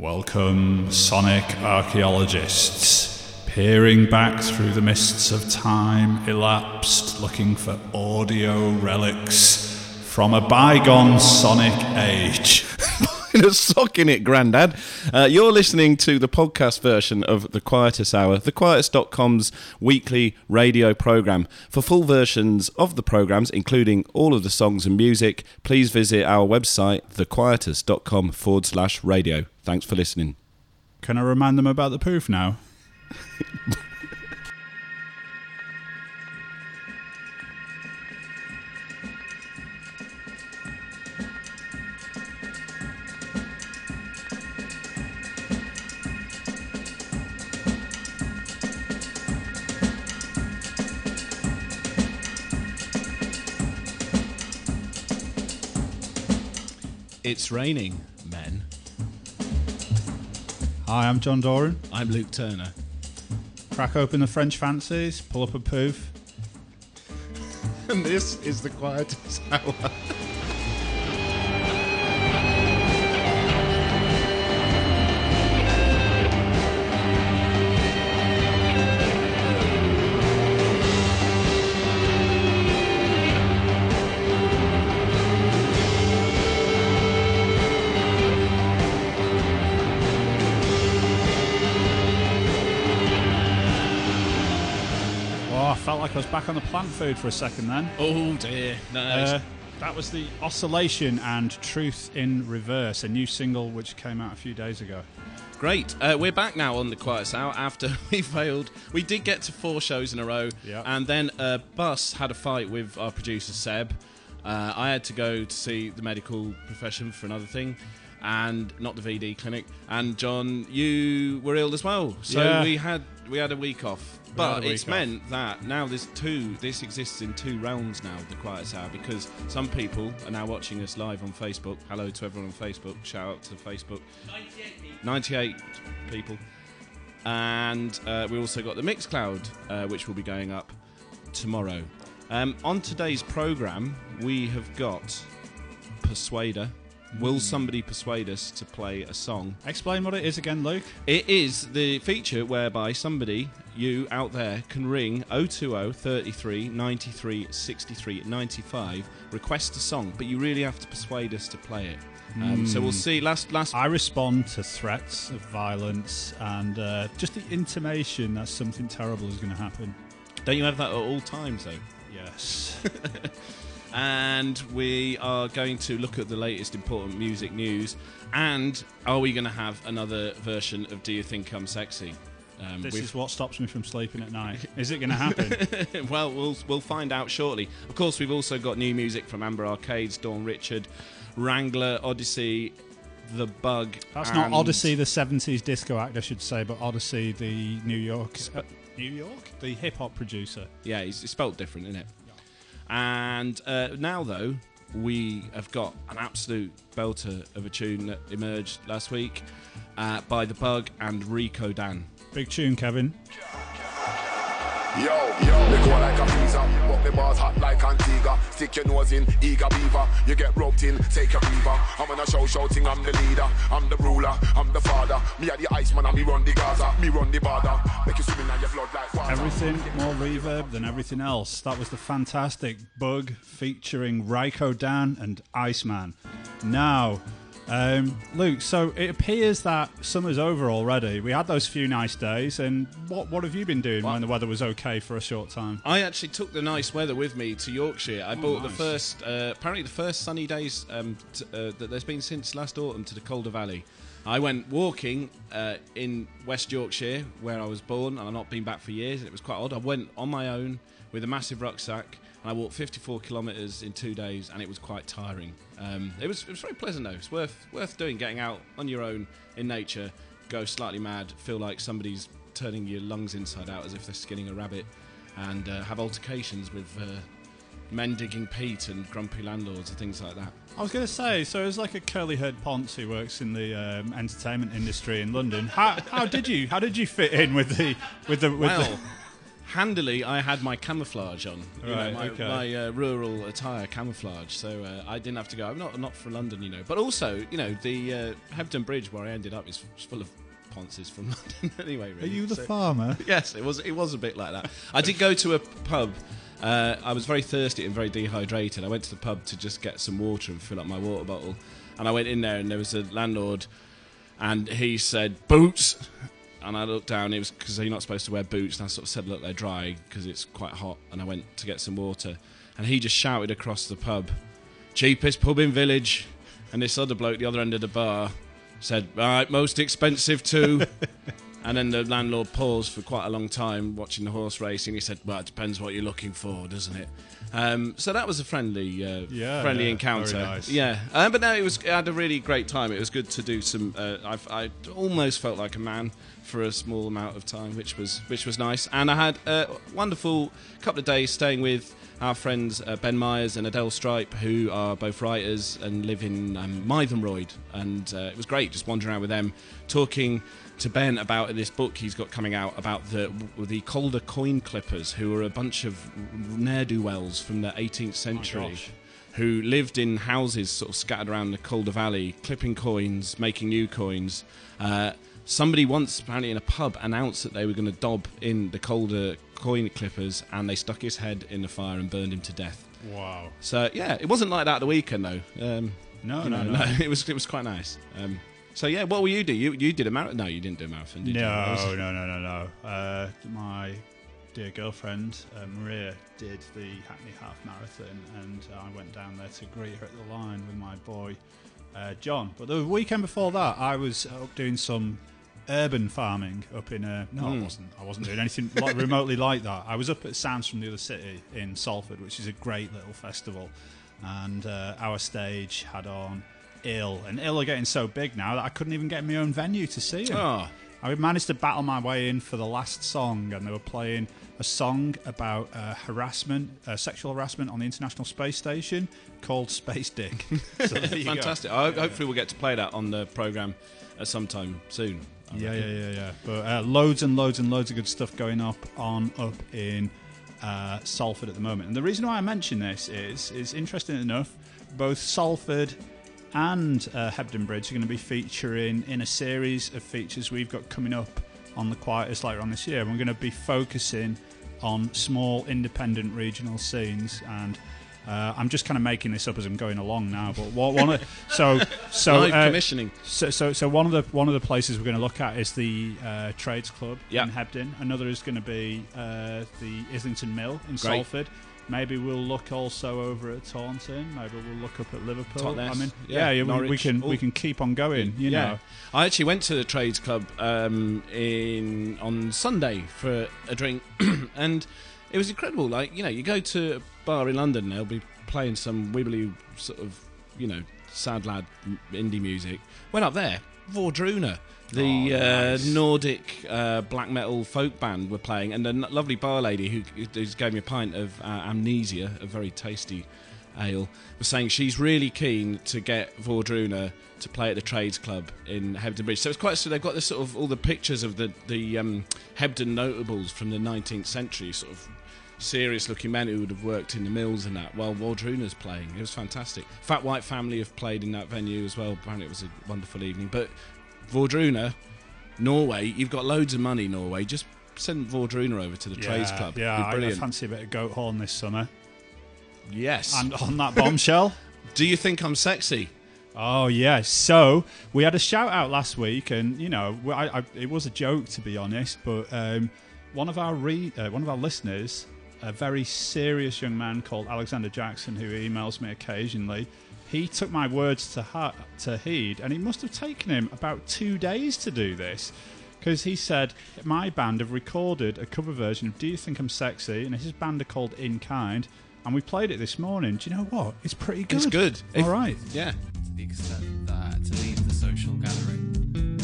Welcome, sonic archaeologists, peering back through the mists of time elapsed, looking for audio relics from a bygone sonic age. In a sock in it, Grandad. Uh, you're listening to the podcast version of The Quietus Hour, thequietus.com's weekly radio program. For full versions of the programs, including all of the songs and music, please visit our website, thequietus.com forward slash radio. Thanks for listening. Can I remind them about the poof now? It's raining, men. Hi, I'm John Doran. I'm Luke Turner. Crack open the French fancies, pull up a poof. And this is the quietus hour. Like I was back on the plant food for a second then. Oh dear. No, Uh, that was the Oscillation and Truth in Reverse, a new single which came out a few days ago. great. Uh, we're back now on the Quiet hour after we failed. We did get to four shows in a row, Yeah. and then uh, Bus had a fight with our producer Seb. Uh, I had to go to see the medical profession for another thing. And not the VD clinic. And John, you were ill as well, so Yeah. we had we had a week off. But it's off. meant that now there's two. This exists in two realms now. The quiet hour because some people are now watching us live on Facebook. Hello to everyone on Facebook. Shout out to Facebook. 98 people. And uh, we also got the Mixcloud, uh, which will be going up tomorrow. Um, on today's program, we have got Persuader. Will somebody persuade us to play a song? Explain what it is again, Luke. It is the feature whereby somebody, you out there, can ring 020 33 93 63 95, request a song, but you really have to persuade us to play it. Um, so we'll see. Last last I respond to threats of violence and uh, just the intimation that something terrible is going to happen. don't you have that at all times though? Yes. and we are going to look at the latest important music news. And are we going to have another version of Do You Think I'm Sexy? Um, this is what stops me from sleeping at night. Is it going to happen? well, we'll we'll find out shortly. Of course, we've also got new music from Amber Arcades, Dawn Richard, Wrangler, Odyssey, The Bug. That's not Odyssey, the 70s disco act, I should say, but Oddisee, the New York. Uh, New York? The hip hop producer. Yeah, it's spelled different, isn't it? And uh, now, though, we have got an absolute belter of a tune that emerged last week uh, by The Bug and Riko Dan. Big tune, Kevin. Yo, yo, they go like a the bars hot like Antigua. Stick your nose in, eager beaver. You get roped in, take a reaver. I'm on a show shouting, I'm the leader, I'm the ruler, I'm the father. Me are the Iceman, and me run the Gaza, me run the border. Make you swimming in your blood like water. Everything more reverb than everything else. That was the fantastic Bug featuring Riko Dan and Iceman. Now, um, Luke, so it appears that summer's over already. We had those few nice days, and what what have you been doing when the weather was okay for a short time? I actually took the nice weather with me to Yorkshire. I bought the first, uh, apparently the first sunny days um, t- uh, that there's been since last autumn to the Calder Valley. I went walking uh, in West Yorkshire, where I was born, and I've not been back for years. And it was quite odd. I went on my own with a massive rucksack, and I walked 54 kilometres in two days, and it was quite tiring. Um, it was it was very pleasant though. It's worth worth doing, getting out on your own in nature, go slightly mad, feel like somebody's turning your lungs inside out as if they're skinning a rabbit, and uh, have altercations with uh, men digging peat and grumpy landlords and things like that. I was going to say, so as like a curly-haired ponce who works in the um, entertainment industry in London, how, how did you how did you fit in with the with the with Well, the, handily, I had my camouflage on, you Right, know, my, okay. my uh, rural attire camouflage, so uh, I didn't have to go. I'm not not for London, you know, but also, you know, the uh, Hebden Bridge where I ended up is full of ponces from London anyway. Are you the So- farmer? Yes, it was. It was a bit like that. I did go to a pub. Uh, I was very thirsty and very dehydrated. I went to the pub to just get some water and fill up my water bottle. And I went in there, and there was a landlord, and he said boots. And I looked down. It was because you're not supposed to wear boots. And I sort of said, "Look, they're dry because it's quite hot." And I went to get some water, and he just shouted across the pub, "Cheapest pub in village." And this other bloke, the other end of the bar, said, "Right, most expensive too." And then the landlord paused for quite a long time watching the horse racing. He said, "Well, it depends what you're looking for, doesn't it?" Um, so that was a friendly, uh, Yeah, friendly yeah, encounter. nice. Yeah, uh, but no, it was. I had a really great time. It was good to do some. Uh, I've, I almost felt like a man for a small amount of time, which was which was nice. And I had a wonderful couple of days staying with our friends uh, Ben Myers and Adelle Stripe, who are both writers and live in um, Mytholmroyd. And uh, it was great just wandering around with them, talking to Ben about this book he's got coming out about the the Calder coin clippers, who are a bunch of ne'er do wells from the 18th century gosh. who lived in houses sort of scattered around the Calder Valley, clipping coins, making new coins. Uh, somebody once, apparently in a pub, announced that they were going to dob in the Calder coin clippers, and they stuck his head in the fire and burned him to death. Wow. So yeah, it wasn't like that the weekend though. Um, No, you no, know, no. It was it was quite nice. Um, so yeah, what will you do? You you did a marathon? No, you didn't do a marathon. Did you? No, no, no, no, no. Uh, my dear girlfriend uh, Maria did the Hackney Half Marathon, and I went down there to greet her at the line with my boy uh, John. But the weekend before that, I was up doing some urban farming up in. Uh, no, I wasn't. I wasn't doing anything like remotely like that. I was up at Sounds from the Other City in Salford, which is a great little festival, and uh, our stage had on. Ill and Ill are getting so big now that I couldn't even get my own venue to see them. Oh. I managed to battle my way in for the last song, and they were playing a song about uh, harassment, uh, sexual harassment on the International Space Station called Space Dick. So there you go. Fantastic. I, hopefully, we'll get to play that on the program at some time soon. I Yeah, reckon. yeah, yeah, yeah. But uh, loads and loads and loads of good stuff going up on up in uh, Salford at the moment. And the reason why I mention this is, is interesting enough, both Salford and uh, Hebden Bridge are going to be featuring in a series of features we've got coming up on the Quietus later on this year. And we're going to be focusing on small independent regional scenes and. Uh, I'm just kind of making this up as I'm going along now, but what, one of so so uh, commissioning. so, so, so one of the one of the places we're going to look at is the uh, Trades Club Yeah. in Hebden. Another is going to be uh, the Islington Mill in Great. Salford. Maybe we'll look also over at Taunton. Maybe we'll look up at Liverpool. Totnes, I mean, yeah, yeah, we, we can we can keep on going. You yeah. know, I actually went to the trades club um, in on Sunday for a drink, and it was incredible. Like you know, you go to a bar in London, they'll be playing some wibbly sort of you know sad lad indie music. Went up there, Wardruna. The Oh, uh. Nordic uh, black metal folk band were playing, and a n- lovely bar lady who, who gave me a pint of uh, Amnesia, a very tasty ale, was saying she's really keen to get Wardruna to play at the Trades Club in Hebden Bridge. So it's quite so they've got this sort of all the pictures of the the um, Hebden notables from the 19th century, sort of serious looking men who would have worked in the mills and that while Wardruna's playing. It was fantastic. Fat White Family have played in that venue as well. Apparently it was a wonderful evening. But Vordruna, Norway, you've got loads of money, Norway. Just send Wardruna over to the Trades Club. Yeah, I, I fancy a bit of goat horn this summer. yes. And on that bombshell. Do you think I'm sexy? Oh yes. So we had a shout out last week, and you know, I, I, it was a joke to be honest. But um, one of our re- uh, one of our listeners, a very serious young man called Alexander Jackson, who emails me occasionally, he took my words to ha- to heed, and it must have taken him about two days to do this. Because he said, My band have recorded a cover version of Do You Think I'm Sexy? And his band are called In Kind. And we played it this morning. Do you know what? It's pretty good. It's good. If- All right. Yeah. to the extent that to leave the social gathering,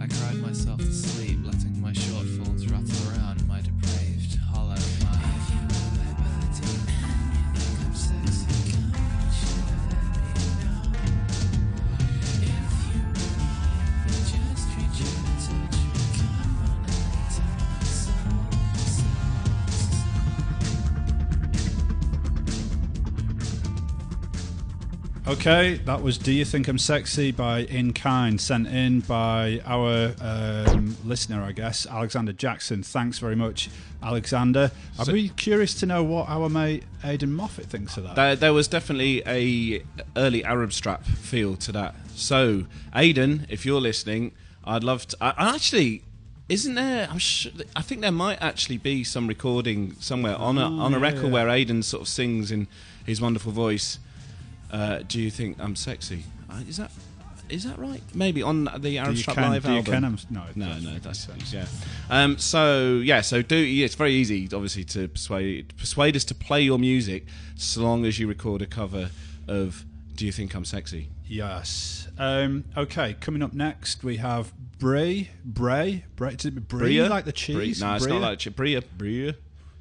I cried Okay, that was Do You Think I'm Sexy by In Kind, sent in by our um, listener, I guess, Alexander Jackson. Thanks very much, Alexander. I'd So- be curious to know what our mate Aidan Moffat thinks of that. There, there was definitely a early Arab strap feel to that. So, Aidan, if you're listening, I'd love to. I, I actually, isn't there? I'm sure. I think there might actually be some recording somewhere on a on a record yeah. where Aidan sort of sings in his wonderful voice. Uh, do you think I'm sexy? Uh, is that is that right? Maybe on the Arab Strap Live do you album. ken him? No, No, no, that's sense. yeah. Um, so yeah, so do yeah, it's very easy, obviously, to persuade persuade us to play your music, so long as you record a cover of "Do You Think I'm Sexy." Yes. Um, okay, coming up next we have Brie, Bray, Bray, it Brie, Bria, like the cheese? Brie- No, it's not like che- Bria. Bria.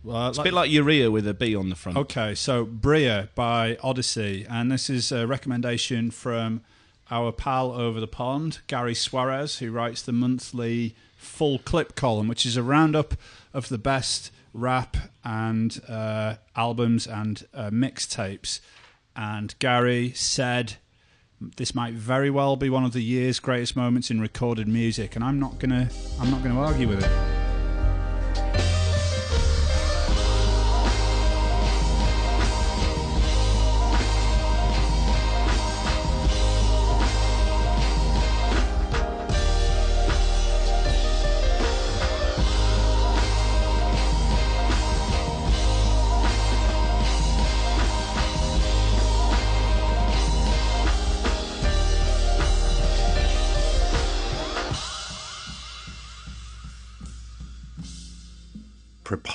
Well, It's a bit like urea with a B on the front. Okay, so Bria by Odyssey, and this is a recommendation from our pal over the pond, Gary Suarez, who writes the monthly full clip column, which is a roundup of the best rap and uh, albums and uh, mixtapes. And Gary said this might very well be one of the year's greatest moments in recorded music, and I'm not gonna I'm not gonna argue with it.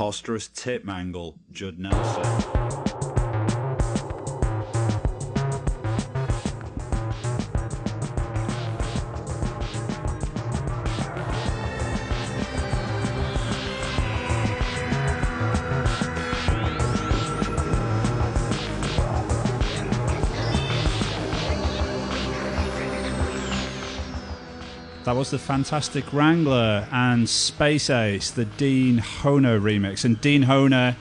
Preposterous tip mangle, Judd Nelson. That was the fantastic Wrangler and Space Ace, the Dean Honer remix. And Dean Honer,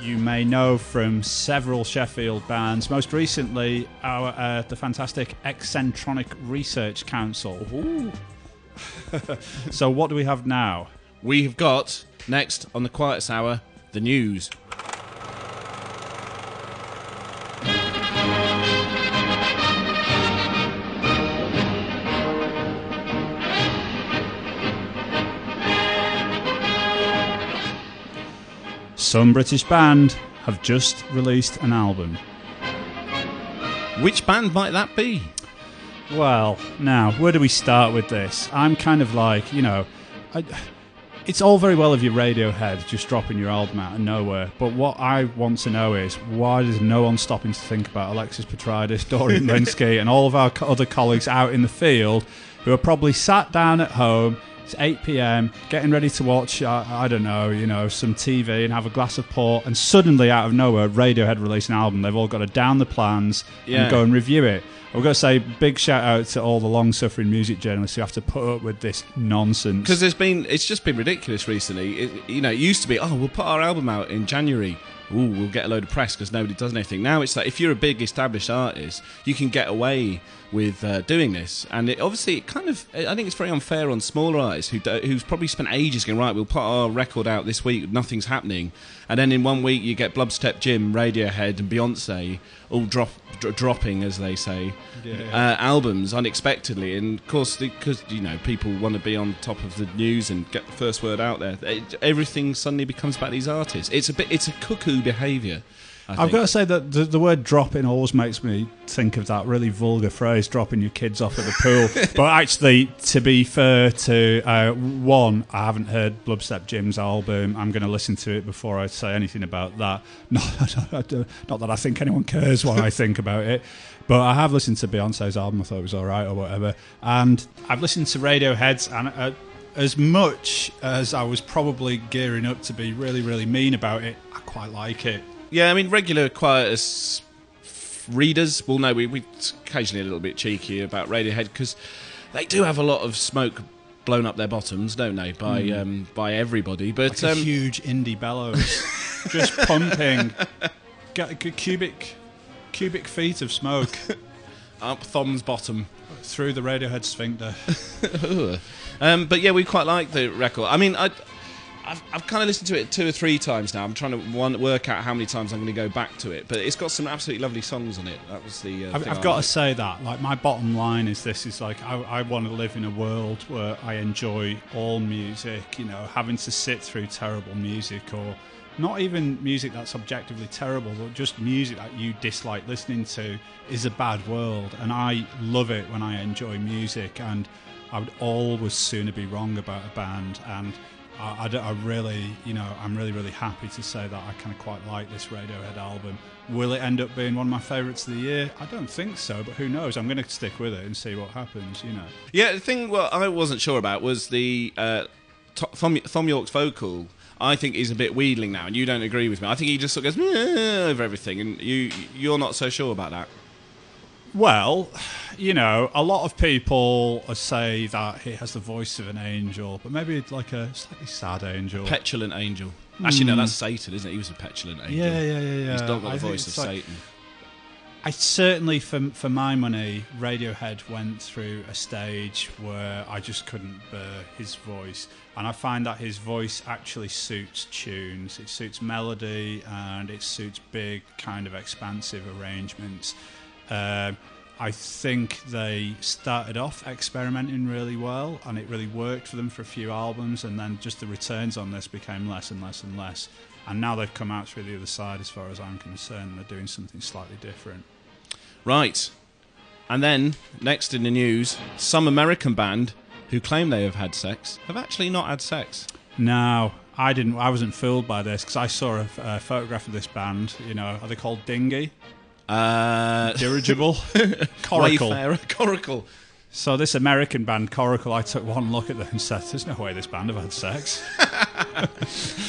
you may know from several Sheffield bands. Most recently, our uh, the fantastic Eccentronic Research Council. so, what do we have now? We've got next on the Quietus Hour the news. Some British band have just released an album. Which band might that be? Well, now, where do we start with this? I'm kind of like, you know, I, it's all very well of your Radiohead just dropping your album out of nowhere, but what I want to know is why is no one stopping to think about Alexis Petridis, Dorian Lynskey, and all of our co- other colleagues out in the field who are probably sat down at home. It's 8 p.m. Getting ready to watch, uh, I don't know, you know, some TV and have a glass of port, and suddenly, out of nowhere, Radiohead release an album. They've all got to down the plans Yeah. and go and review it. I've got to say, big shout out to all the long suffering music journalists who have to put up with this nonsense. Because there's been, it's just been ridiculous recently. It, you know, it used to be, oh, we'll put our album out in January. Ooh, we'll get a load of press because nobody does anything. Now it's like if you're a big established artist, you can get away with uh, doing this, and it obviously it kind of I think it's very unfair on smaller artists who do, who's probably spent ages going right. We'll put our record out this week, nothing's happening, and then in one week you get Blubstep Jim, Radiohead, and Beyonce all drop dr- dropping as they say uh, albums unexpectedly, and of course because you know people want to be on top of the news and get the first word out there, it, everything suddenly becomes about these artists. It's a bit it's a cuckoo behaviour. I I've think. got to say that the, the word dropping always makes me think of that really vulgar phrase, dropping your kids off at the pool. but actually, to be fair to uh, one, I haven't heard Blubstep Jim's album. I'm going to listen to it before I say anything about that. Not, not that I think anyone cares what I think about it. But I have listened to Beyonce's album. I thought it was all right or whatever. And I've listened to Radiohead's and. Uh, as much as I was probably gearing up to be really, really mean about it, I quite like it. Yeah, I mean, regular Quietus readers will know we we're occasionally a little bit cheeky about Radiohead because they do have a lot of smoke blown up their bottoms, don't they? By um, by everybody, but like a um, huge indie bellows, just pumping, cubic cubic feet of smoke. up thumbs bottom. Through the Radiohead sphincter. um, but yeah, we quite like the record. I mean, I, I've, I've kind of listened to it two or three times now. I'm trying to one, work out how many times I'm going to go back to it. But it's got some absolutely lovely songs on it. That was the. Uh, I've, I've got to say that, like, my bottom line is this: is like I, I want to live in a world where I enjoy all music. You know, having to sit through terrible music or not even music that's objectively terrible, but just music that you dislike listening to is a bad world. And I love it when I enjoy music, and I would always sooner be wrong about a band and. I, I I really, you know, I'm really, really happy to say that I kind of quite like this Radiohead album. Will it end up being one of my favourites of the year? I don't think so, but who knows? I'm going to stick with it and see what happens. You know, Yeah, the thing what I wasn't sure about was the uh, To- Thom, Thom Yorke's vocal. I think he's a bit wheedling now, and you don't agree with me. I think he just sort of goes over everything, and you you're not so sure about that. Well, you know, a lot of people say that he has the voice of an angel, but maybe like a slightly sad angel. Petulant angel. Actually, no, hmm. that's Satan, isn't it? He was a petulant angel. yeah, yeah, yeah, yeah. He's not got the think voice of like- Satan. I certainly, for for my money, Radiohead went through a stage where I just couldn't bear his voice, and I find that his voice actually suits tunes. It suits melody, and it suits big, kind of expansive arrangements. Um, I think they started off experimenting really well, and it really worked for them for a few albums, and then just the returns on this became less and less and less. And now they've come out through the other side, as far as I'm concerned. They're doing something slightly different. Right. And then, next in the news, some American band who claim they have had sex have actually not had sex. No, I didn't. I wasn't fooled by this because I saw a, a photograph of this band. You know, are they called Dingy? Uh, Dirigible, Coracle. Wayfarer, Coracle. So this American band, Coracle, I took one look at them and said, "There's no way this band have had sex."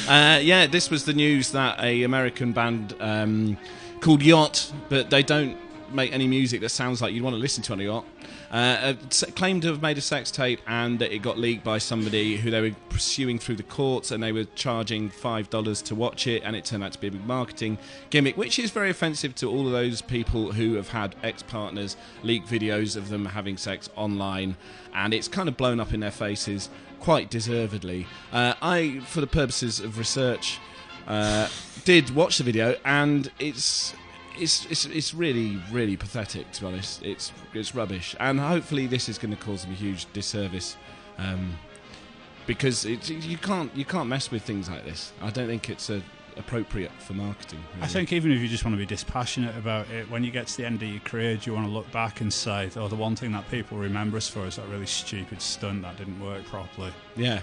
Uh, yeah, this was the news that a American band um, called Yacht, but they don't make any music that sounds like you'd want to listen to on a yacht. Uh, claimed to have made a sex tape and that it got leaked by somebody who they were pursuing through the courts and they were charging $5 to watch it and it turned out to be a big marketing gimmick which is very offensive to all of those people who have had ex-partners leak videos of them having sex online. And it's kind of blown up in their faces quite deservedly. Uh, i for the purposes of research uh, did watch the video and it's it's, it's it's really really pathetic to be honest. It's it's rubbish, and hopefully this is going to cause them a huge disservice, um, because it, you can't you can't mess with things like this. I don't think it's uh appropriate for marketing. I think even if you just want to be dispassionate about it, when you get to the end of your career, do you want to look back and say, "Oh, the one thing that people remember us for is that really stupid stunt that didn't work properly." yeah.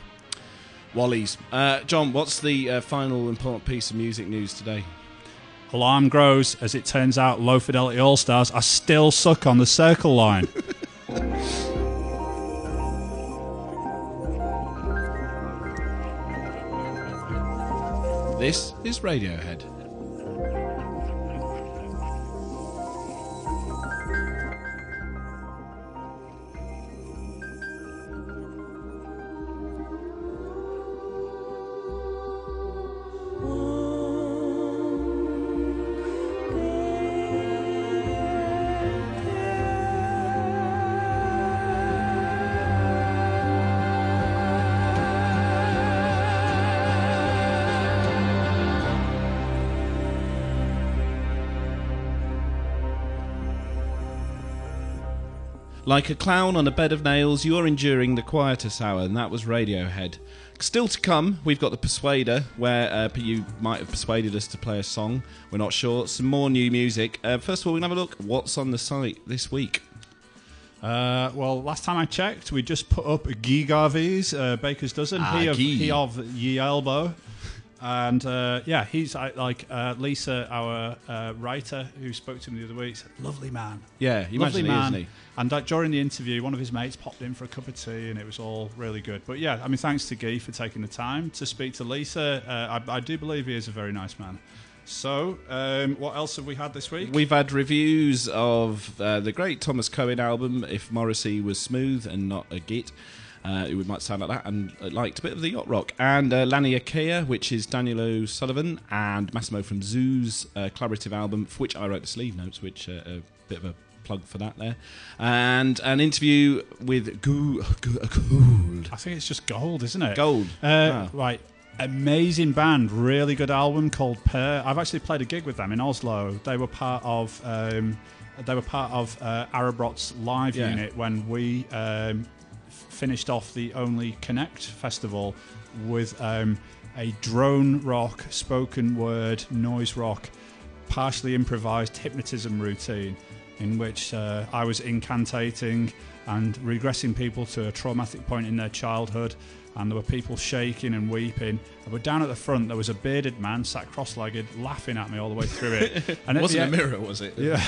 Wally's. Uh, John, what's the uh, final important piece of music news today? Alarm grows as it turns out Lo Fidelity Allstars are still suck on the circle line. This is Radiohead. Like a clown on a bed of nails, you're enduring the quietus hour, and that was Radiohead. Still to come, we've got the Persuader, where uh, you might have persuaded us to play a song. We're not sure. Some more new music. Uh, first of all, we're going to have a look what's on the site this week. Uh, well, last time I checked, we just put up Guy Garvey's uh, Baker's Dozen. Ah, he, of, he of Ye Elbow. And uh, yeah, he's uh, like uh, Lisa, our uh, writer who spoke to him the other week. Said, Lovely man. Yeah, you Lovely man. isn't he? And during the interview, one of his mates popped in for a cup of tea, and it was all really good. But yeah, I mean, thanks to Guy for taking the time to speak to Lisa. Uh, I, I do believe he is a very nice man. So, um, what else have we had this week? We've had reviews of uh, the great Thomas Cohen album, If Morrissey Was Smooth and Not a Git. Uh, it might sound like that, and liked a bit of the yacht rock. And uh, Laniakea, which is Daniel O'Sullivan and Massimo from Zu's uh, collaborative album, for which I wrote the sleeve notes, which uh, a bit of a plug for that there, and an interview with Goo- Goo- Gould. I think it's just gold, isn't it? Gold. Uh. Right. Amazing band, really good album called Per. I've actually played a gig with them in Oslo. They were part of um, they were part of uh, Årabrot's live Yeah. unit when we um, finished off the Only Connect festival with um, a drone rock, spoken word, noise rock, partially improvised hypnotism routine in which uh, I was incantating and regressing people to a traumatic point in their childhood. And there were people shaking and weeping. But down at the front, there was a bearded man sat cross legged, laughing at me all the way through it. And at Wasn't the a mirror, was it? Yeah.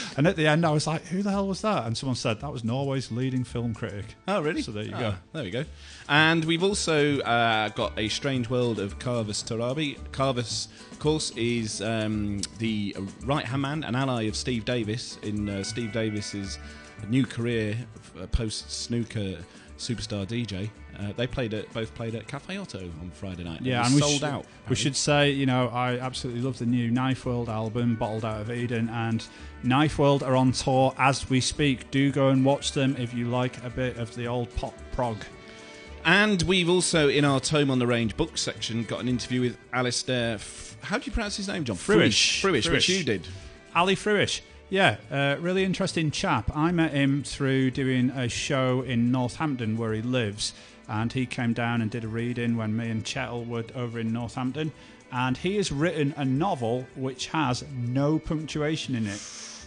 and at the end, I was like, who the hell was that? And someone said, that was Norway's leading film critic. Oh, really? So there you Ah, go. There we go. And we've also uh, got a strange world of Kavus Torabi. Kavus, of course, is um, the right hand man, an ally of Steve Davis in uh, Steve Davis's new career uh, post snooker superstar DJ. Uh, they played at both played at Cafe Oto on Friday night. Yeah, it and we sold should, out. We should say, you know, I absolutely love the new Knifeworld album, Bottled Out of Eden, and Knifeworld are on tour as we speak. Do go and watch them if you like a bit of the old pop prog. And we've also, in our Tome on the Range book section, got an interview with Alistair. F- how do you pronounce his name, John? Fruish. Fruish, which you did. Ali Fruish. Yeah, uh, really interesting chap. I met him through doing a show in Northampton where he lives, and he came down and did a reading when me and Chettle were over in Northampton. And he has written a novel which has no punctuation in it.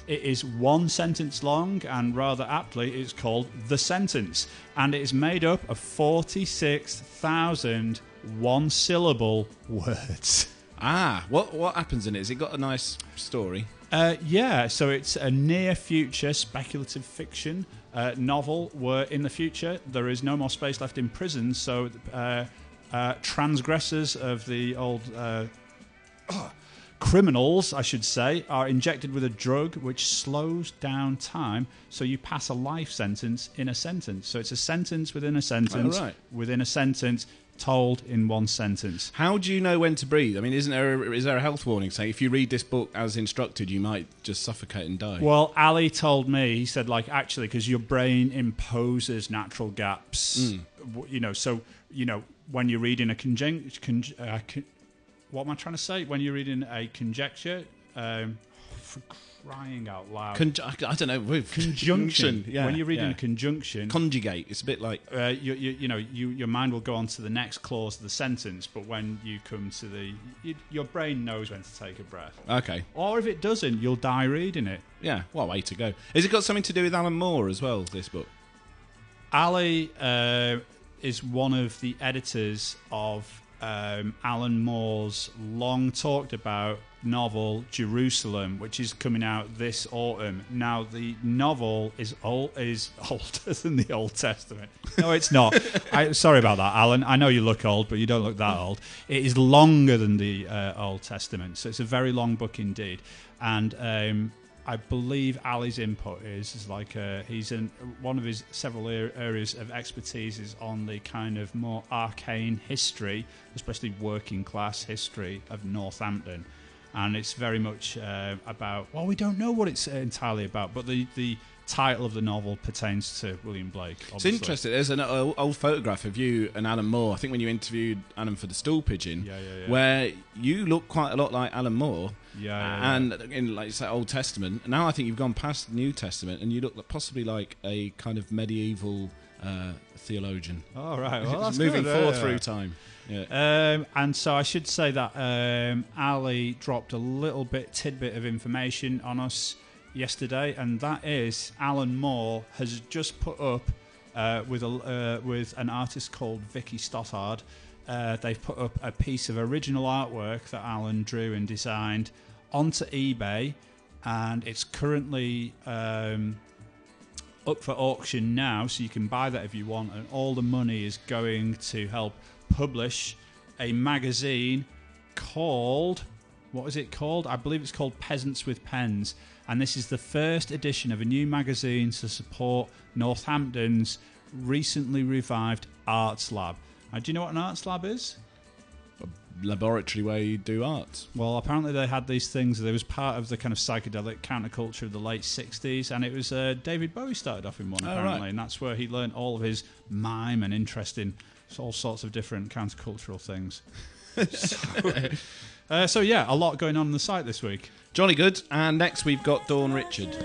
It is one sentence long, and rather aptly, it's called The Sentence. And it is made up of 46,000 one syllable words. Ah, what what happens in it? Has it got a nice story? Uh, yeah, so it's a near future speculative fiction uh, novel were in the future there is no more space left in prisons, so uh, uh, transgressors of the old. Uh, Criminals, I should say, are injected with a drug which slows down time, so you pass a life sentence in a sentence. So it's a sentence within a sentence, Oh, right. within a sentence, told in one sentence. How do you know when to breathe? I mean, isn't there a, is there a health warning saying if you read this book as instructed, you might just suffocate and die? Well, Ali told me, he said, like, actually, because your brain imposes natural gaps. W- You know, so, you know, when you're reading a conjunct, con- uh, con- what am I trying to say? When you're reading a conjecture, um, for crying out loud. Con- I don't know. with- conjunction. Yeah, when you're reading yeah. a conjunction, conjugate, it's a bit like uh, you, you, you know, you, your mind will go on to the next clause of the sentence, but when you come to the, you, your brain knows when to take a breath. okay, Or if it doesn't, you'll die reading it. yeah. Well, way to go. Has it got something to do with Alan Moore as well? This book. Ali uh, is one of the editors of um, Alan Moore's long talked about novel Jerusalem, which is coming out this autumn. Now, the novel is old, is older than the Old Testament. No, it's not. I, sorry about that, Alan. I know you look old, but you don't look that old. It is longer than the uh, Old Testament, so it's a very long book indeed. And um, I believe Ali's input is, is like uh, he's in one of his several areas of expertise is on the kind of more arcane history, especially working class history of Northampton, and it's very much uh, about. Well, we don't know what it's entirely about, but the the title of the novel pertains to William Blake. It's interesting. There's an old, old photograph of you and Alan Moore. I think when you interviewed Alan for the Stool Pigeon, Yeah, yeah, yeah. where you look quite a lot like Alan Moore. Yeah, yeah. and in like say Old Testament. Now I think you've gone past the New Testament, and you look possibly like a kind of medieval uh, theologian. All right, well, that's moving good, forward through time. Yeah. Um, and so I should say that um, Ali dropped a little bit tidbit of information on us yesterday, and that is Alan Moore has just put up uh, with a uh, with an artist called Vicky Stothard. Uh, they've put up a piece of original artwork that Alan drew and designed onto eBay, and it's currently um, up for auction now, so you can buy that if you want. And all the money is going to help publish a magazine called what is it called? I believe it's called Peasants with Pens, and this is the first edition of a new magazine to support Northampton's recently revived Arts Lab. Now, do you know what an Arts Lab is? A laboratory where you do art. Well, apparently they had these things. There was part of the kind of psychedelic counterculture of the late '60s, and it was uh, David Bowie started off in one Oh, apparently, right. and that's where he learned all of his mime and interest in all sorts of different countercultural things. so, uh, so yeah, a lot going on on the site this week. Jolly good. And next we've got Dawn Richard.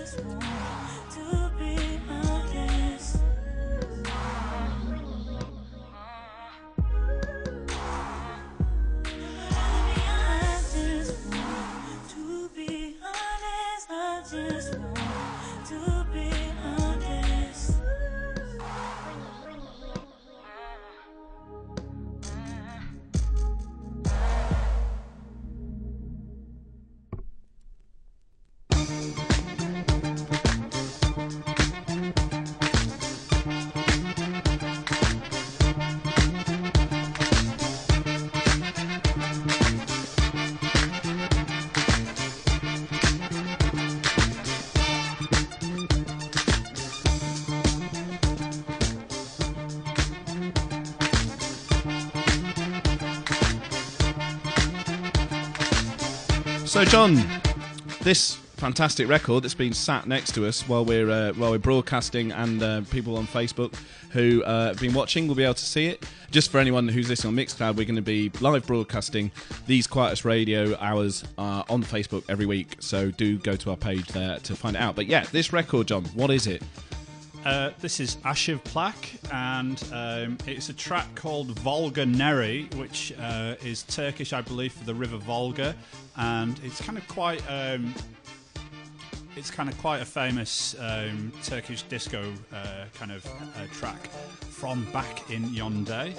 So, John, this fantastic record that's been sat next to us while we're uh, while we're broadcasting, and uh, people on Facebook who uh, have been watching will be able to see it. Just for anyone who's listening on Mixcloud, we're going to be live broadcasting these Quietus Radio hours uh, on Facebook every week. So do go to our page there to find it out. But yeah, this record, John, what is it? Uh, this is Arşivplak, and um, it's a track called Volga Nehri, which uh, is Turkish, I believe, for the River Volga, and it's kind of quite. Um, it's kind of quite a famous um, Turkish disco uh, kind of uh, track from back in yon day,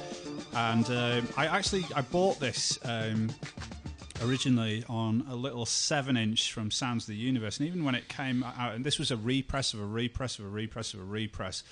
and um, I actually I bought this um, originally on a little seven inch from Sounds of the Universe, and even when it came out, and this was a repress of a repress of a repress of a repress,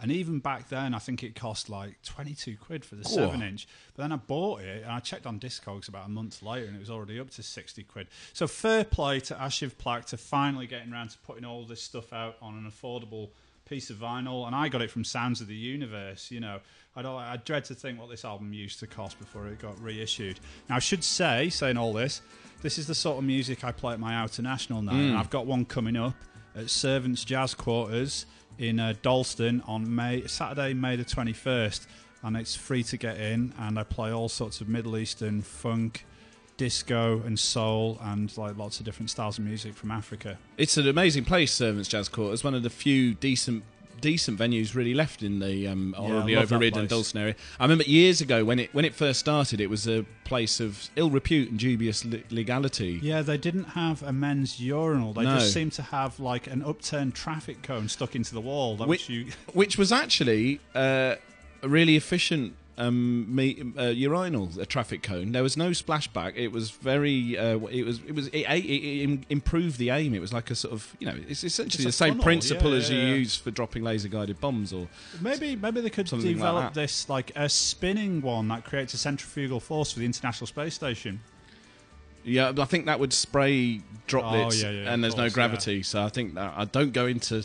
and even back then, I think it cost like twenty two quid for the seven inch. But then I bought it, and I checked on Discogs about a month later, and it was already up to sixty quid. So fair play to Arşivplak to finally getting around to putting all this stuff out on an affordable piece of vinyl, and I got it from Sounds of the Universe. You know, I don't. I dread to think what this album used to cost before it got reissued. Now, I should say, saying all this, this is the sort of music I play at my outer national night, and I've got one coming up at Servants Jazz Quarters in uh, Dalston on May Saturday, May the twenty first, and it's free to get in. And I play all sorts of Middle Eastern funk. Disco and soul and like lots of different styles of music from Africa. It's an amazing place, Servants Jazz Quarters. One of the few decent decent venues really left in the um, Yeah, the already love that overridden place. Dalston area. I remember years ago when it when it first started, it was a place of ill repute and dubious le- legality. Yeah, they didn't have a men's urinal. They No. just seemed to have like an upturned traffic cone stuck into the wall. That Which, which you, which was actually uh, a really efficient um, me, uh, urinal, a traffic cone. There was no splashback. It was very. Uh, it was. It was. It, it, it improved the aim. It was like a sort of. You know, it's essentially the same funnel, principle yeah, as you yeah, yeah. use for dropping laser guided bombs or. maybe maybe they could Something like develop this like a spinning one that creates a centrifugal force for the International Space Station. Yeah, I think that would spray droplets, Oh, yeah, yeah, and there's no course, gravity. So I think that I don't go into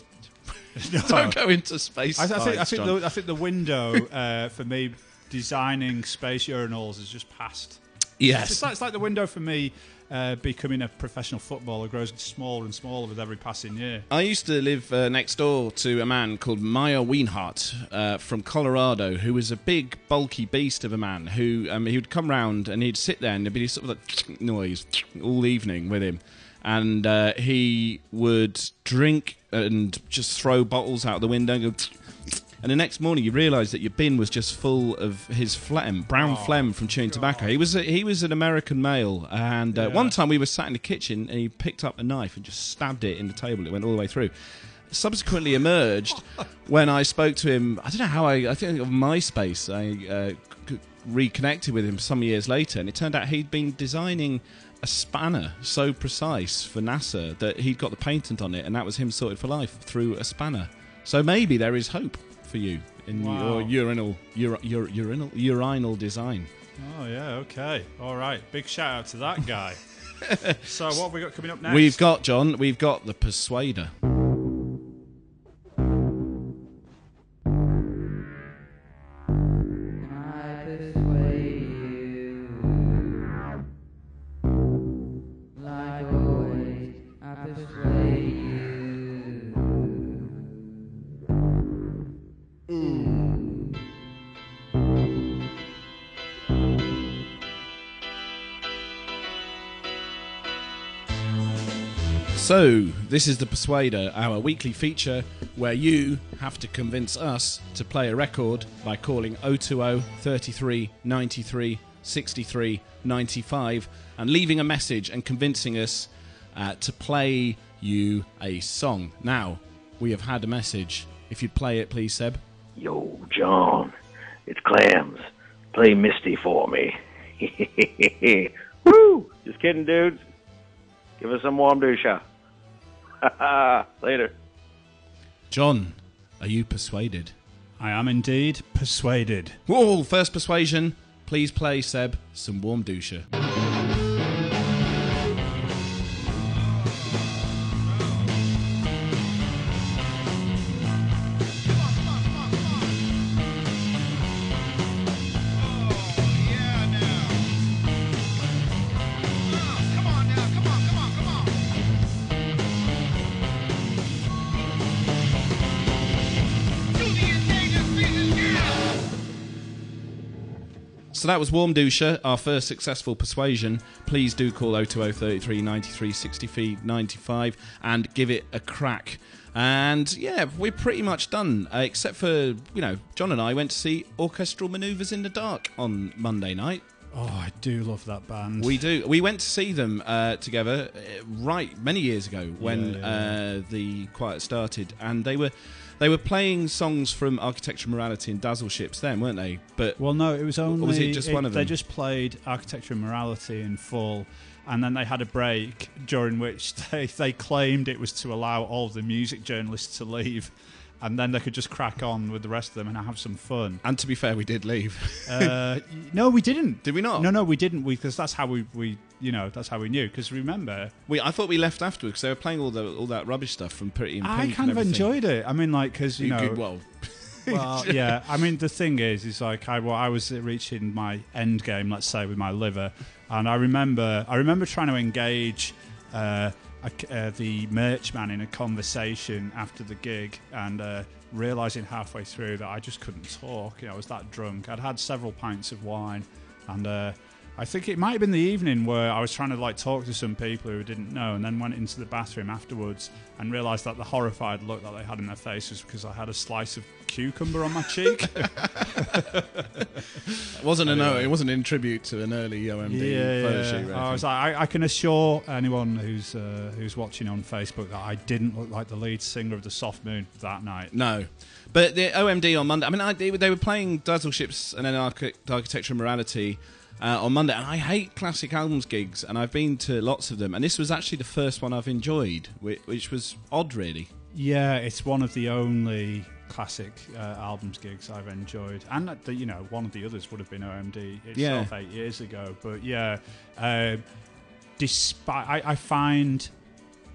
don't go into space. I, I think I think the, I think the window uh, for me designing space urinals has just passed. yes, It's like, it's like the window for me uh, becoming a professional footballer grows smaller and smaller with every passing year. I used to live uh, next door to a man called Meyer Wienhart uh, from Colorado, who was a big, bulky beast of a man. Who um, he would come round and he'd sit there and there'd be sort of like noise all evening with him, and uh, he would drink and just throw bottles out the window. And, go, and the next morning, you realise that your bin was just full of his phlegm, brown phlegm from chewing tobacco. He was a, he was an American male, and uh, Yeah. one time we were sat in the kitchen and he picked up a knife and just stabbed it in the table. It went all the way through. Subsequently emerged when I spoke to him. I don't know how I. I think of MySpace. I uh, c- reconnected with him some years later, and it turned out he'd been designing a spanner so precise for NASA that he'd got the patent on it, and that was him sorted for life through a spanner. So maybe there is hope for you in Wow. your urinal, ur, ur, urinal, urinal design. Oh yeah, okay, all right. Big shout out to that guy. so what have we got coming up next? We've got John. We've got the Persuader. So, this is the Persuader, our weekly feature where you have to convince us to play a record by calling 020 33 93 63 95 and leaving a message and convincing us uh, to play you a song. Now, we have had a message. If you'd play it, please, Seb. Yo, John, it's Clams. Play Misty for me. Woo! Just kidding, dudes. Give us some warm douche. Later. John, are you persuaded? I am indeed persuaded. Whoa, first persuasion. Please play, Seb, some warm douche. So that was Warm Dushka, our first successful persuasion. Please do call 020 33 93 63 95 and give it a crack. And yeah, we're pretty much done, uh, except for, you know, John and I went to see Orchestral Manoeuvres in the Dark on Monday night. Oh, I do love that band. We do. We went to see them uh, together, uh, right many years ago when Yeah, yeah, Uh, the Quietus started, and they were they were playing songs from Architecture, and Morality, and Dazzle Ships then, weren't they? But Well, no, it was only. was it just one of them? They just played Architecture and Morality in full, and then they had a break during which they, they claimed it was to allow all the music journalists to leave, and then they could just crack on with the rest of them and have some fun. and to be fair, we did leave. Uh, no, we didn't. Did we not? No, no, we didn't. Because that's how we, we, you know, that's how we knew. Because remember, we I thought we left afterwards because they were playing all the all that rubbish stuff from Pretty in Pink. I kind of enjoyed it. I mean, like, because you know, could- well, well, yeah. I mean, the thing is, is like I, well, I was reaching my end game, let's say, with my liver, and I remember, I remember trying to engage uh, uh, the merch man in a conversation after the gig, and uh, realizing halfway through that I just couldn't talk. You know, I was that drunk. I'd had several pints of wine, and. Uh, I think it might have been the evening where I was trying to like talk to some people who didn't know, and then went into the bathroom afterwards and realised that the horrified look that they had in their face was because I had a slice of cucumber on my cheek. it wasn't a no. It wasn't in tribute to an early OMD yeah, photo yeah. shoot. or I was like, I, I can assure anyone who's uh, who's watching on Facebook that I didn't look like the lead singer of the Soft Moon that night. No. But the OMD on Monday, I mean, I, they, they were playing Dazzle Ships and then Archi- Architecture and Morality uh, on Monday, and I hate classic albums gigs, and I've been to lots of them, and this was actually the first one I've enjoyed, which, which was odd, really. Yeah, it's one of the only classic uh, albums gigs I've enjoyed, and the, you know one of the others would have been OMD itself Yeah. eight years ago. But yeah, uh, despite I, I find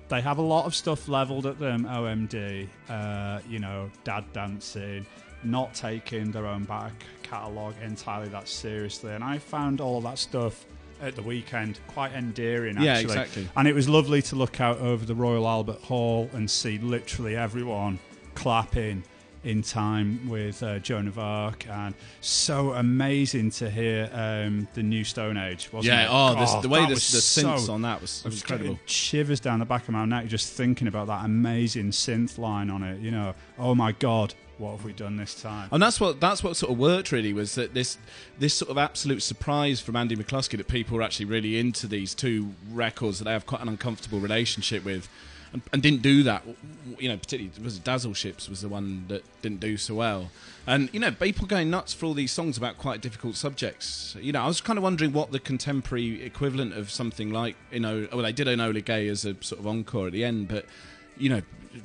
they have a lot of stuff leveled at them. OMD, uh, you know, dad dancing, not taking their own back catalogue entirely that seriously, and I found all of that stuff. At the weekend, quite endearing. Yeah, Actually. exactly. And it was lovely to look out over the Royal Albert Hall and see literally everyone clapping in time with uh, Joan of Arc, and so amazing to hear um, the new Stone Age. Wasn't yeah, it? oh, this, God, the way that the, synths so- on that was, was incredible. shivers down the back of my neck just thinking about that amazing synth line on it. You know, oh my god, what have we done this time? And that's what that's what sort of worked really was that this this sort of absolute surprise from Andy McCluskey that people were actually really into these two records that they have quite an uncomfortable relationship with, and, and didn't do that. You know, particularly was Dazzle Ships was the one that didn't do so well, and you know people going nuts for all these songs about quite difficult subjects. You know, I was kind of wondering what the contemporary equivalent of something like you know, well they did Enola Gay as a sort of encore at the end, but you know,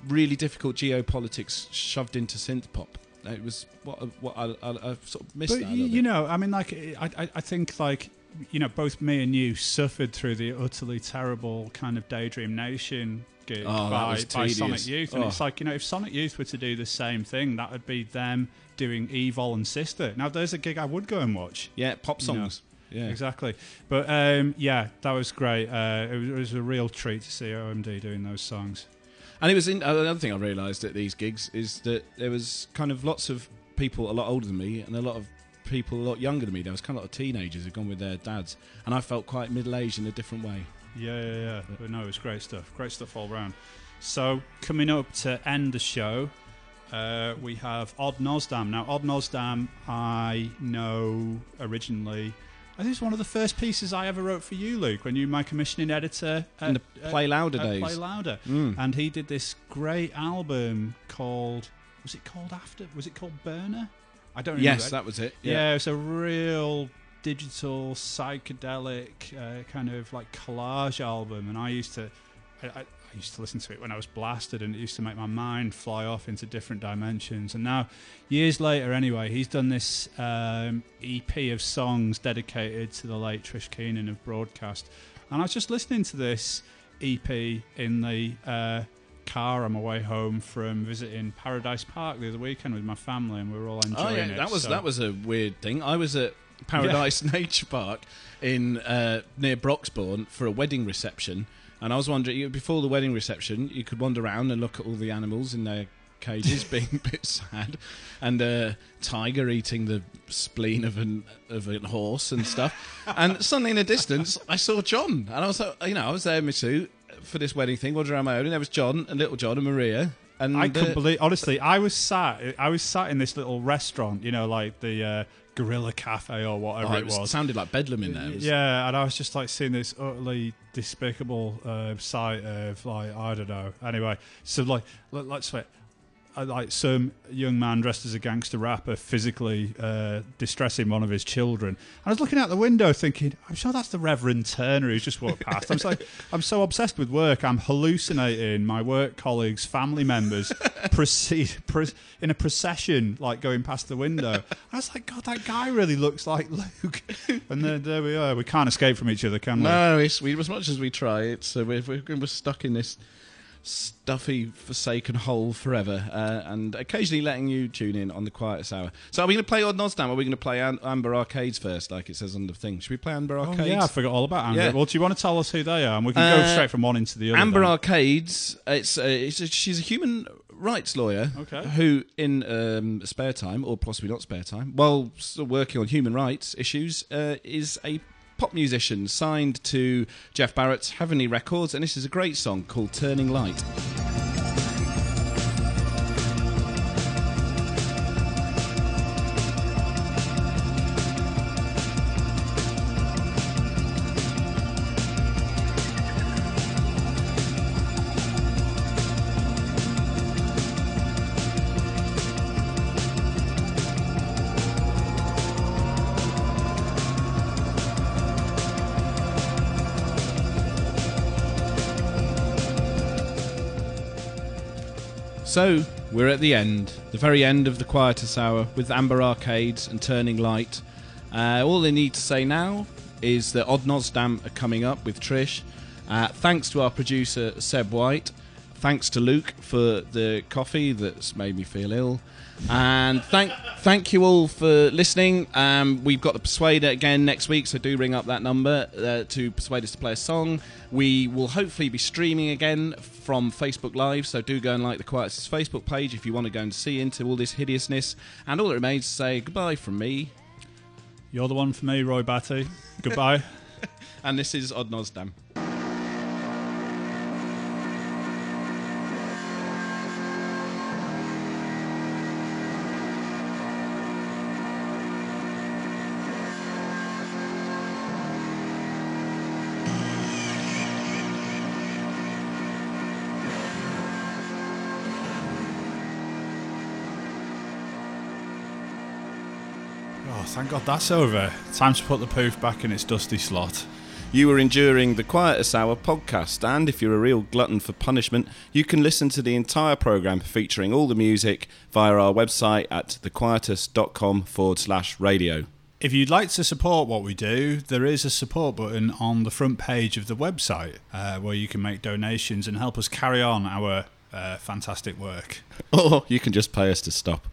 really difficult geopolitics shoved into synth pop. It was what what I, I, I sort of missed But that. a y- you bit. know, I mean, like I, I, I think like you know, both me and you suffered through the utterly terrible kind of Daydream Nation gig Oh, by, by. Sonic Youth, and Oh. it's like you know, if Sonic Youth were to do the same thing, that would be them doing EVOL and Sister. Now, there's a gig I would go and watch. yeah, pop you know. songs. Yeah, Exactly, but um, yeah, that was great. Uh, it, was, it was a real treat to see OMD doing those songs. And it was in, uh, another thing I realised at these gigs is that there was kind of lots of people a lot older than me and a lot of people a lot younger than me. There was kind of a lot of teenagers who'd gone with their dads, and I felt quite middle aged in a different way. Yeah, yeah, yeah. But no, it was great stuff. Great stuff all round. So coming up to end the show, uh, we have Odd Nosdam. Now, Odd Nosdam, I know originally. I think it's one of the first pieces I ever wrote for you, Luke, when you were my commissioning editor at, In the Play Louder at days. Play Louder, Mm. and he did this great album called. Was it called After? Was it called Burner? I don't remember. Yes, that was it. Yeah, it was a real digital psychedelic uh, kind of like collage album, and I used to, I, I, I used to listen to it when I was blasted, and it used to make my mind fly off into different dimensions. And now, years later, anyway, he's done this um, EP of songs dedicated to the late Trish Keenan of broadcast, and I was just listening to this EP in the. Uh, car on my way home from visiting Paradise Park the other weekend with my family, and we were all enjoying Oh yeah, it. that was so- that was a weird thing. I was at Paradise Nature Park in uh, near Broxbourne for a wedding reception, and I was wondering before the wedding reception, you could wander around and look at all the animals in their cages, being a bit sad, and a tiger eating the spleen of an of a horse and stuff. and suddenly in the distance, I saw John, and I was like, you know, I was there in my suit for this wedding thing, wandering around my own, and there was John and little John and Maria. And I uh, couldn't believe. Honestly, I was sat. I was sat in this little restaurant. You know, like the uh, Gorilla Cafe or whatever oh, it it was, was. sounded like Bedlam in there. Was- Yeah, and I was just like seeing this utterly despicable uh, sight of like I don't know. Anyway, so like let, let's say. Uh, Like some young man dressed as a gangster rapper physically uh, distressing one of his children. I was looking out the window thinking, I'm sure that's the Reverend Turner who's just walked past. I'm so, I'm so obsessed with work. I'm hallucinating my work colleagues, family members, proceed pro- in a procession, like going past the window. I was like, God, that guy really looks like Luke. And then there we are. We can't escape from each other, can we? No, it's we as much as we try, it's uh, we're we're stuck in this stuffy, forsaken hole forever, uh, and occasionally letting you tune in on the Quietus hour. So, are we going to play Odd Nods now? Are we going to play Am- Amber Arcades first, like it says on the thing? Should we play Amber Oh, Arcades? yeah, I forgot all about Amber. Yeah. Well, do you want to tell us who they are? And we can go Uh, straight from one into the other. Amber then. Arcades. It's, uh, it's a, she's a human rights lawyer Okay. who, in um, spare time or possibly not spare time, while still working on human rights issues, uh, is a pop musician signed to Jeff Barrett's Heavenly Records, and this is a great song called "Turning Light." So we're at the end, the very end of the Quietus hour with Amber Arcades and Turning Light. Uh, all they need to say now is that Odd Nosdam are coming up with Trish. Uh, thanks to our producer Seb White. Thanks to Luke for the coffee that's made me feel ill. And thank thank you all for listening. Um, we've got the Persuader again next week, so do ring up that number uh, to persuade us to play a song. We will hopefully be streaming again from Facebook Live, so do go and like the Quietus Facebook page if you want to go and see into all this hideousness. And all that remains to say goodbye from me, You're the one for me, Roy Batty. Goodbye. and this is Odd Nosdam. Thank God that's over. Time to put the poof back in its dusty slot. You are enduring the Quietus Hour podcast, and if you're a real glutton for punishment, you can listen to the entire programme featuring all the music via our website at thequietus.com forward slash radio. If you'd like to support what we do, there is a support button on the front page of the website uh, where you can make donations and help us carry on our uh, fantastic work. Or you can just pay us to stop.